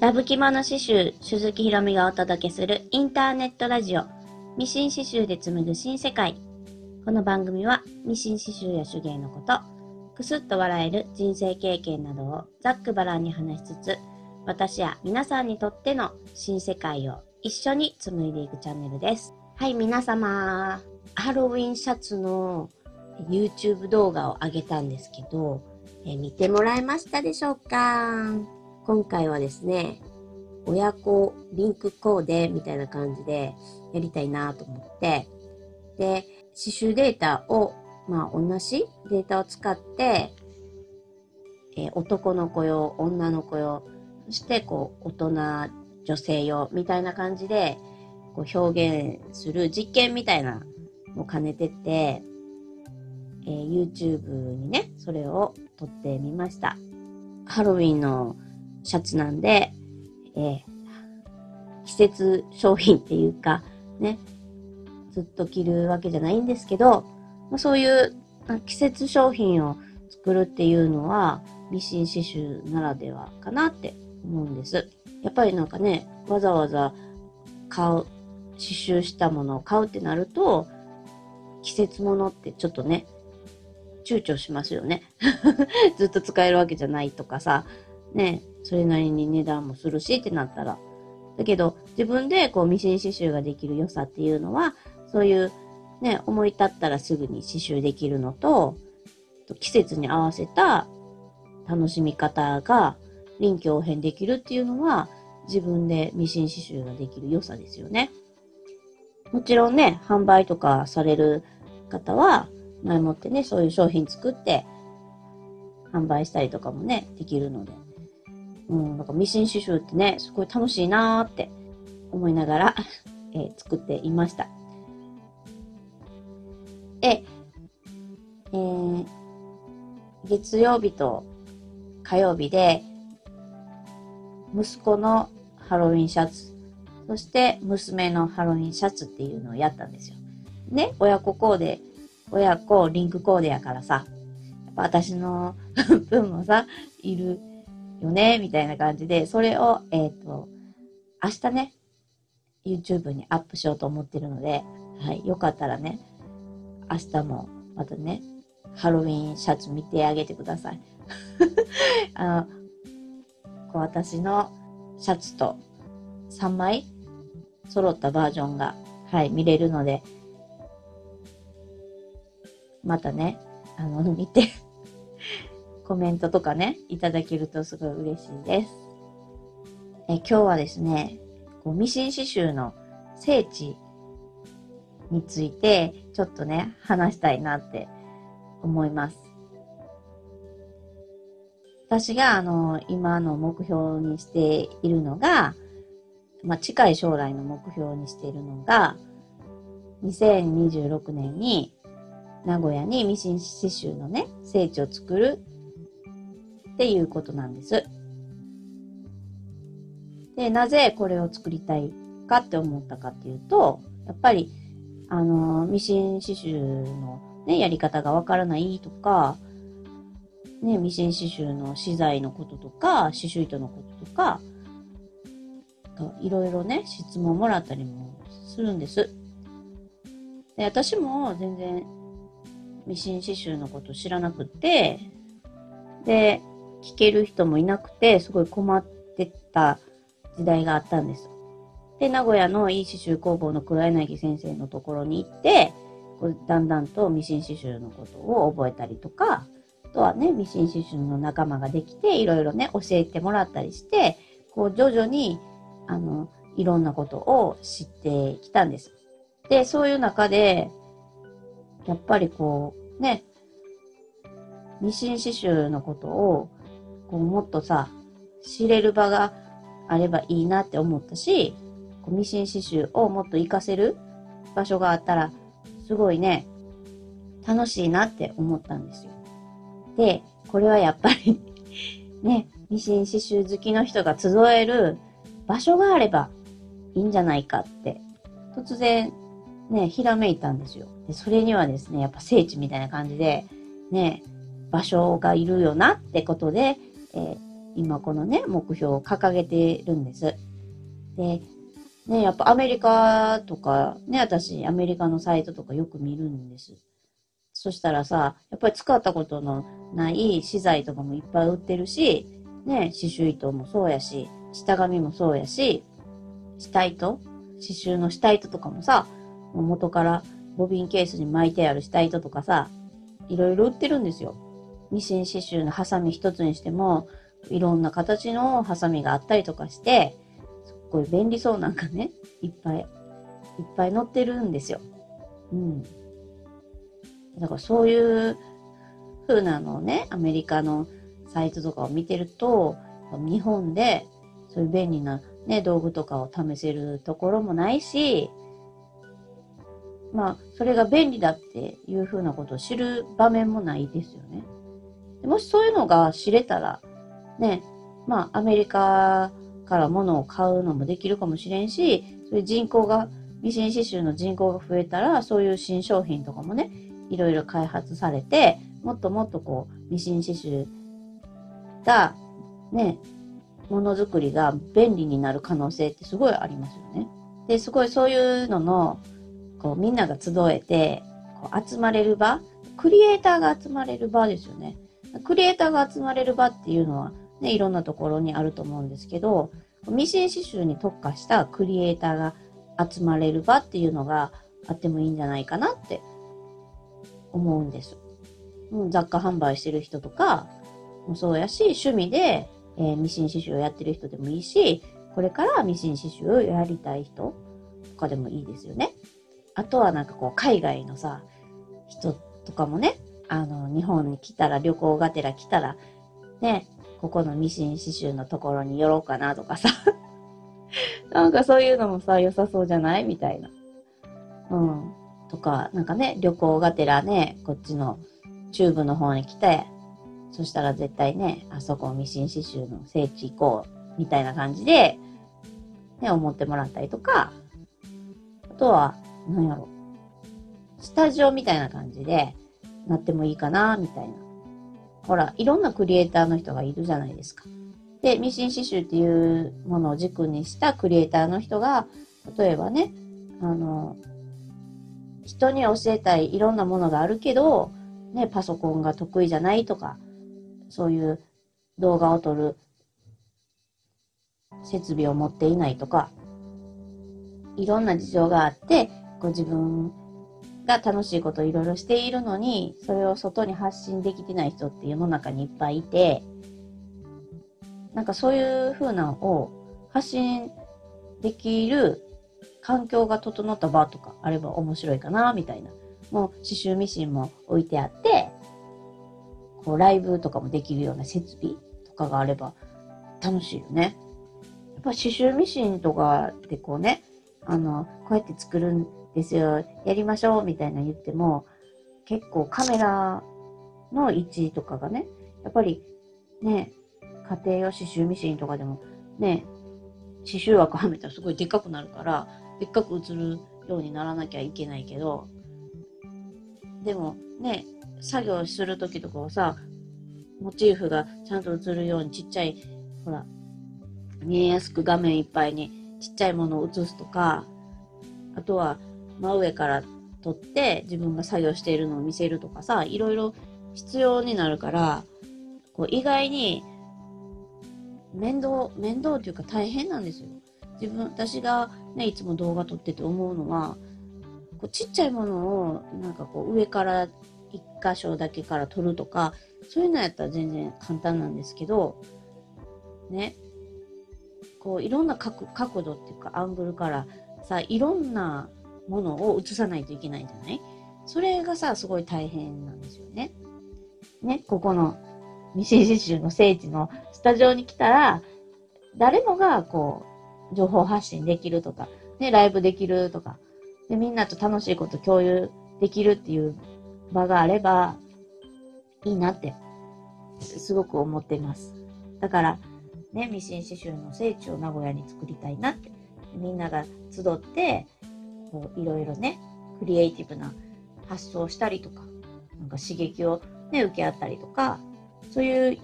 ラブ着物刺繍、鈴木ひろみがお届けするインターネットラジオ、ミシン刺繍で紡ぐ新世界。この番組は、ミシン刺繍や手芸のこと、くすっと笑える人生経験などをざっくばらんに話しつつ、私や皆さんにとっての新世界を一緒に紡いでいくチャンネルです。はい、皆様、ハロウィンシャツの YouTube 動画を上げたんですけど、え見てもらえましたでしょうか？今回はですね、親子リンクコーデみたいな感じでやりたいなと思って、で、刺繍データを、まあ同じデータを使って、えー、男の子用、女の子用、そしてこう大人、女性用みたいな感じでこう表現する実験みたいなのを兼ねてて、えー、YouTube にね、それを撮ってみました。ハロウィンのシャツなんで、えー、季節商品っていうか、ね、ずっと着るわけじゃないんですけど、まあ、そういう季節商品を作るっていうのは、ミシン刺繍ならではかなって思うんです。やっぱりなんかね、わざわざ買う、刺繍したものを買うってなると、季節物ってちょっとね、躊躇しますよね。ずっと使えるわけじゃないとかさ、ね、それなりに値段もするしってなったら。だけど、自分でこうミシン刺繍ができる良さっていうのは、そういうね、思い立ったらすぐに刺繍できるのと、季節に合わせた楽しみ方が臨機応変できるっていうのは、自分でミシン刺繍ができる良さですよね。もちろんね、販売とかされる方は、前もってね、そういう商品作って、販売したりとかもね、できるので。うん、なんかミシン刺繍ってね、すごい楽しいなーって思いながら えー、作っていました。え、えー、月曜日と火曜日で、息子のハロウィンシャツ、そして娘のハロウィンシャツっていうのをやったんですよ。ね、親子コーデ、親子リンクコーデやからさ、やっぱ私の 分もさ、いるよね、みたいな感じで、それを、えっ、ー、と、明日ね、YouTube にアップしようと思ってるので、はい、よかったらね、明日もまたね、ハロウィンシャツ見てあげてください。あの、こう私のシャツと3枚揃ったバージョンが、はい、見れるので、またね、あの、見てコメントとかね、いただけるとすごい嬉しいです。え今日はですね、こうミシン刺繍の聖地についてちょっとね、話したいなって思います。私があの、今の目標にしているのが、まあ、近い将来の目標にしているのが、2026年に名古屋にミシン刺繍のね、聖地を作るっていうことなんです。で、なぜこれを作りたいかって思ったかっていうと、やっぱり、あの、ミシン刺繍のね、やり方がわからないとか、ね、ミシン刺繍の資材のこととか、刺繍糸のこととか、いろいろね、質問もらったりもするんです。で私も全然ミシン刺繍のこと知らなくて、で、聞ける人もいなくて、すごい困ってた時代があったんです。で、名古屋のいい刺繍工房の黒柳先生のところに行って、こうだんだんとミシン刺繍のことを覚えたりとか、あとはね、ミシン刺繍の仲間ができて、いろいろね、教えてもらったりして、こう徐々に、あの、いろんなことを知ってきたんです。で、そういう中で、やっぱりこう、ね、ミシン刺繍のことをこうもっとさ、知れる場があればいいなって思ったし、こうミシン刺繍をもっと活かせる場所があったら、すごいね、楽しいなって思ったんですよ。で、これはやっぱり ね、ミシン刺繍好きの人が集える場所があればいいんじゃないかって、突然ね、ひらめいたんですよ。で、それにはですね、やっぱ聖地みたいな感じで、ね、場所がいるよなってことで、えー、今このね、目標を掲げてるんです。で、ね、やっぱアメリカとか、ね、私、アメリカのサイトとかよく見るんです。そしたらさ、やっぱり使ったことのない資材とかもいっぱい売ってるし、ね、刺繍糸もそうやし、下紙もそうやし、下糸刺繍の下糸とかもさ、元からボビンケースに巻いてある下糸とかさ、いろいろ売ってるんですよ。ミシン刺繍のハサミ一つにしても、いろんな形のハサミがあったりとかして、すっごい便利そうなんかね、いっぱい、いっぱい載ってるんですよ。うん。だからそういう風なのをね、アメリカのサイトとかを見てると、日本でそういう便利なね、道具とかを試せるところもないし、まあ、それが便利だっていう風なことを知る場面もないですよね。もしそういうのが知れたら、ね、まあ、アメリカから物を買うのもできるかもしれんし、そういう人口が、ミシン刺繍の人口が増えたら、そういう新商品とかもね、いろいろ開発されて、もっともっとこう、ミシン刺繍が、ね、ものづくりが便利になる可能性ってすごいありますよね。で、すごいそういうのの、こう、みんなが集えて、こう集まれる場、クリエイターが集まれる場ですよね。クリエイターが集まれる場っていうのは、ね、いろんなところにあると思うんですけど、ミシン刺繍に特化したクリエイターが集まれる場っていうのがあってもいいんじゃないかなって思うんです。うん、雑貨販売してる人とかもそうやし、趣味で、えー、ミシン刺繍をやってる人でもいいし、これからミシン刺繍をやりたい人とかでもいいですよね。あとはなんかこう海外のさ、人とかもね、あの、日本に来たら、旅行がてら来たら、ね、ここのミシン刺繍のところに寄ろうかなとかさ。なんかそういうのもさ、良さそうじゃない？みたいな。うん。とか、なんかね、旅行がてらね、こっちの中部の方に来て、そしたら絶対ね、あそこミシン刺繍の聖地行こう、みたいな感じで、ね、思ってもらったりとか、あとは、なんやろ、スタジオみたいな感じで、なってもいいかな、みたいな。ほら、いろんなクリエイターの人がいるじゃないですか。で、ミシン刺繍っていうものを軸にしたクリエイターの人が、例えばね、あの、人に教えたいいろんなものがあるけど、ね、パソコンが得意じゃないとか、そういう動画を撮る設備を持っていないとか、いろんな事情があって、ご自分が楽しいことをいろいろしているのに、それを外に発信できてない人って世の中にいっぱいいて、なんかそういう風なのを発信できる環境が整った場とかあれば面白いかな、みたいな。もう刺繍ミシンも置いてあって、こうライブとかもできるような設備とかがあれば楽しいよね。やっぱ刺繍ミシンとかでこうね、あの、こうやって作るですよ、やりましょうみたいな言っても、結構カメラの位置とかがね、やっぱりね、家庭用刺繍ミシンとかでもね、刺繍枠はめたらすごいでっかくなるから、でっかく映るようにならなきゃいけないけど、でもね、作業するときとかはさ、モチーフがちゃんと映るようにちっちゃい、ほら、見えやすく画面いっぱいにちっちゃいものを映すとか、あとは真上から撮って自分が作業しているのを見せるとかさ、いろいろ必要になるから、こう意外に面倒、面倒というか大変なんですよ。自分、私がね、いつも動画撮ってて思うのは、こうちっちゃいものをなんかこう上から一箇所だけから撮るとか、そういうのやったら全然簡単なんですけど、ね、こういろんな角度っていうかアングルからさ、いろんなものを映さないといけないんじゃないそれがさ、すごい大変なんですよね。ね、ここのミシン刺繍の聖地のスタジオに来たら、誰もがこう、情報発信できるとか、ね、ライブできるとか、で、みんなと楽しいこと共有できるっていう場があれば、いいなって、すごく思ってます。だから、ね、ミシン刺繍の聖地を名古屋に作りたいなって。みんなが集って、こういろいろね、クリエイティブな発想をしたりとか、なんか刺激をね、受け合ったりとか、そういう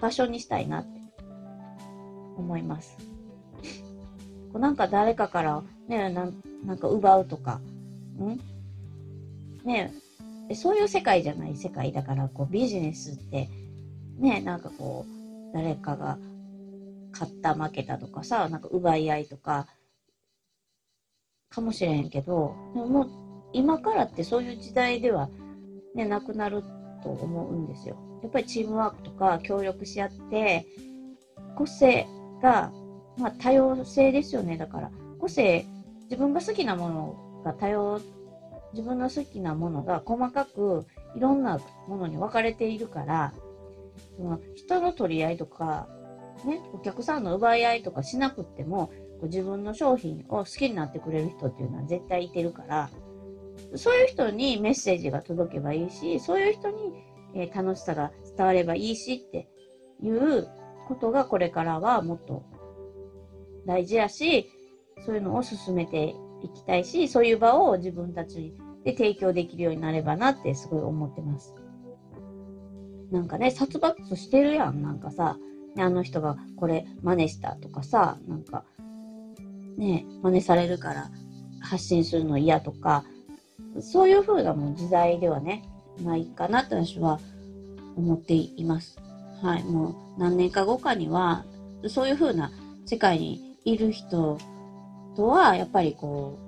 場所にしたいなって思います。こ うなんか誰かからね、なんなんか奪うとか、ん？ねそういう世界じゃない世界だから、こうビジネスって、ね、なんかこう、誰かが勝った負けたとかさ、なんか奪い合いとか、かもしれへんけど、でももう今からってそういう時代ではね、なくなると思うんですよ。やっぱりチームワークとか協力し合って、個性が、まあ多様性ですよね。だから、個性、自分が好きなものが多様、自分の好きなものが細かくいろんなものに分かれているから、その人の取り合いとか、ね、お客さんの奪い合いとかしなくっても、自分の商品を好きになってくれる人っていうのは絶対いてるから、そういう人にメッセージが届けばいいし、そういう人に、え楽しさが伝わればいいしっていうことがこれからはもっと大事やし、そういうのを進めていきたいし、そういう場を自分たちで提供できるようになればなってすごい思ってます。なんかね、殺伐してるやん、なんかさ、あの人がこれ真似したとかさ、なんか、ね、真似されるから発信するの嫌とか、そういう風なもう時代ではね、ないかなと私は思っています。はい、もう何年か後かには、そういう風な世界にいる人とは、やっぱりこ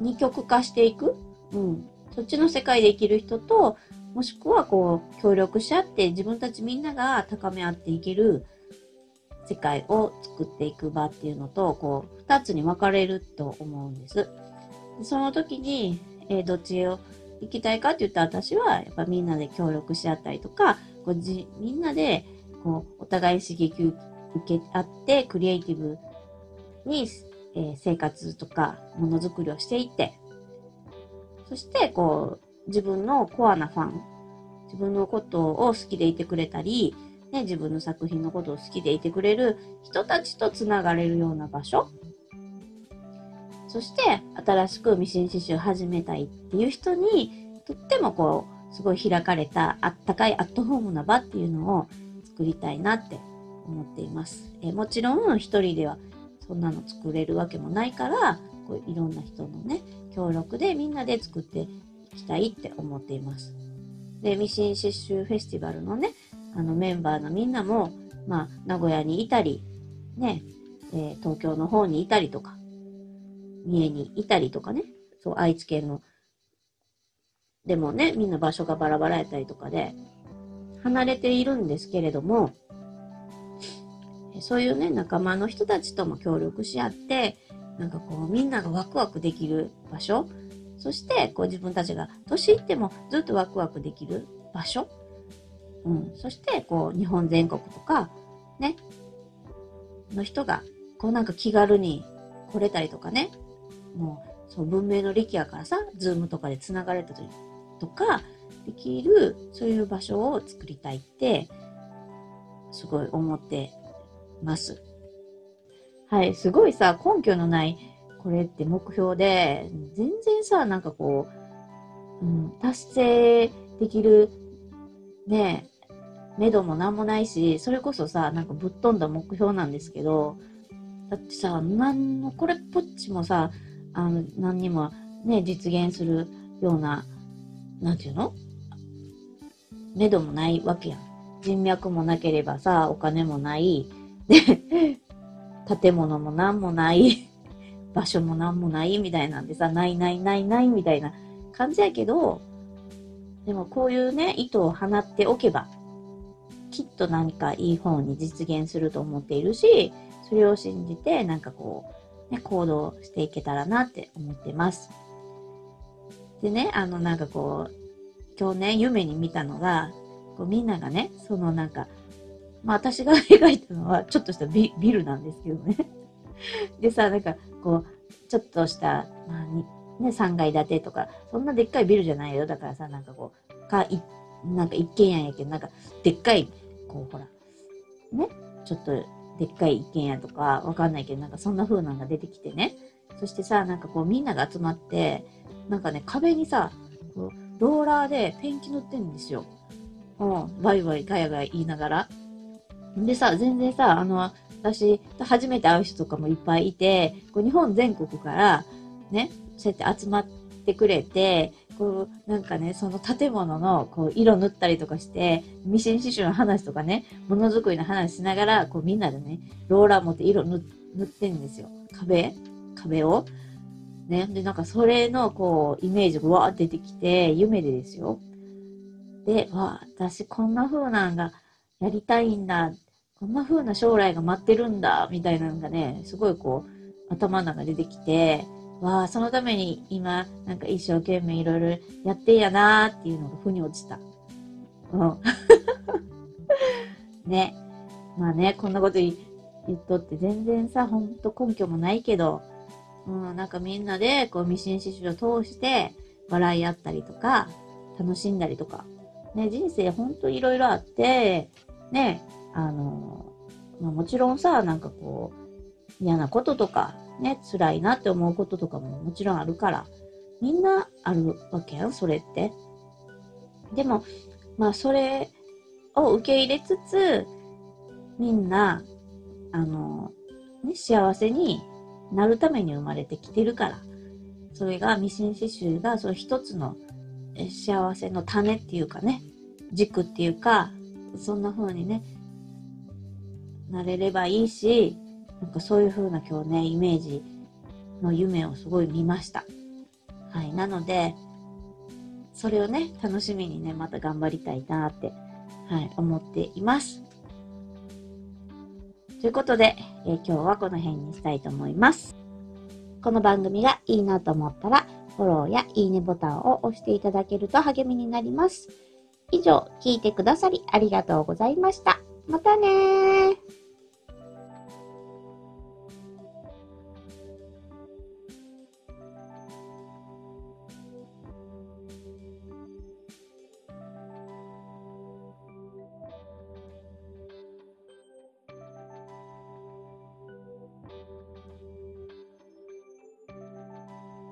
う、二極化していく。うん。そっちの世界で生きる人と、もしくはこう、協力し合って自分たちみんなが高め合っていける世界を作っていく場っていうのと、こう、二つに分かれると思うんです。その時に、えー、どっちを行きたいかって言ったら私は、やっぱみんなで協力し合ったりとか、こうじみんなで、こう、お互い刺激受け合って、クリエイティブに、えー、生活とか、ものづくりをしていって、そして、こう、自分のコアなファン、自分のことを好きでいてくれたり、ね、自分の作品のことを好きでいてくれる人たちと繋がれるような場所そして新しくミシン刺繍始めたいっていう人にとってもこうすごい開かれたあったかいアットホームな場っていうのを作りたいなって思っています。えもちろん一人ではそんなの作れるわけもないからこういろんな人のね協力でみんなで作っていきたいって思っています。でミシン刺繍フェスティバルのねあのメンバーのみんなもまあ名古屋にいたりね、えー、東京の方にいたりとか三重にいたりとかね、そう、愛知県の、でもね、みんな場所がバラバラやったりとかで、離れているんですけれども、そういうね、仲間の人たちとも協力し合って、なんかこう、みんながワクワクできる場所、そして、こう自分たちが年いってもずっとワクワクできる場所、うん、そして、こう、日本全国とか、ね、の人が、こうなんか気軽に来れたりとかね、もう、そう、文明の利器やからさ、ズームとかで繋がれたりとか、できる、そういう場所を作りたいって、すごい思ってます。はい、すごいさ、根拠のない、これって目標で、全然さ、なんかこう、うん、達成できる、ね、目処もなんもないし、それこそさ、なんかぶっ飛んだ目標なんですけど、だってさ、なんのこれっぽっちもさ、あの、何にもね、実現するような、なんていうの？目処もないわけやん。人脈もなければさ、お金もない。で、建物もなんもない。場所もなんもないみたいなんでさ、ないないないないみたいな感じやけど、でもこういうね、糸を放っておけば、きっと何かいい方に実現すると思っているし、それを信じて、なんかこう、ね、行動していけたらなって思ってます。でね、あのなんかこう、今日ね、夢に見たのが、こうみんながね、そのなんか、まあ私が描いたのはちょっとしたビビルなんですけどね。でさ、なんかこう、ちょっとした、まあに、ね、3階建てとか、そんなでっかいビルじゃないよ。だからさ、なんかこう、か、い、なんか一軒家やけど、なんかでっかい、こうほら、ね、ちょっとでっかい一軒家とか、わかんないけど、なんかそんな風なのが出てきてね。そしてさ、なんかこうみんなが集まって、なんかね、壁にさ、こうローラーでペンキ塗ってんですよ。うん、バイバイガヤガヤ言いながら。でさ、全然さ、あの、私、初めて会う人とかもいっぱいいて、こう日本全国から、ね、そうやって集まってくれて、こう、なんかね、その建物の、こう、色塗ったりとかして、ミシン刺繍の話とかね、ものづくりの話しながら、こう、みんなでね、ローラー持って色塗ってんですよ。壁？壁を？ね。で、なんかそれの、こう、イメージがわーって出てきて、夢でですよ。で、わ私こんな風なんがやりたいんだ。こんな風な将来が待ってるんだ。みたいなのがね、すごいこう、頭の中出てきて、わあ、そのために今、なんか一生懸命いろいろやってんやなーっていうのが腑に落ちた。うん。ね。まあね、こんなこと言っとって全然さ、ほんと根拠もないけど、うん、なんかみんなで、こう、ミシン刺繍を通して、笑い合ったりとか、楽しんだりとか。ね、人生ほんといろいろあって、ね、あの、まあ、もちろんさ、なんかこう、嫌なこととか、ね、辛いなって思うこととかももちろんあるから、みんなあるわけやん、それって。でも、まあ、それを受け入れつつ、みんな、あの、ね、幸せになるために生まれてきてるから、それがミシン刺繍がその一つの幸せの種っていうかね、軸っていうか、そんな風にね、なれればいいし、なんかそういう風な今日ね、イメージの夢をすごい見ました。はい。なので、それをね、楽しみにね、また頑張りたいなって、はい、思っています。ということで、えー、今日はこの辺にしたいと思います。この番組がいいなと思ったら、フォローやいいねボタンを押していただけると励みになります。以上、聞いてくださりありがとうございました。またねー。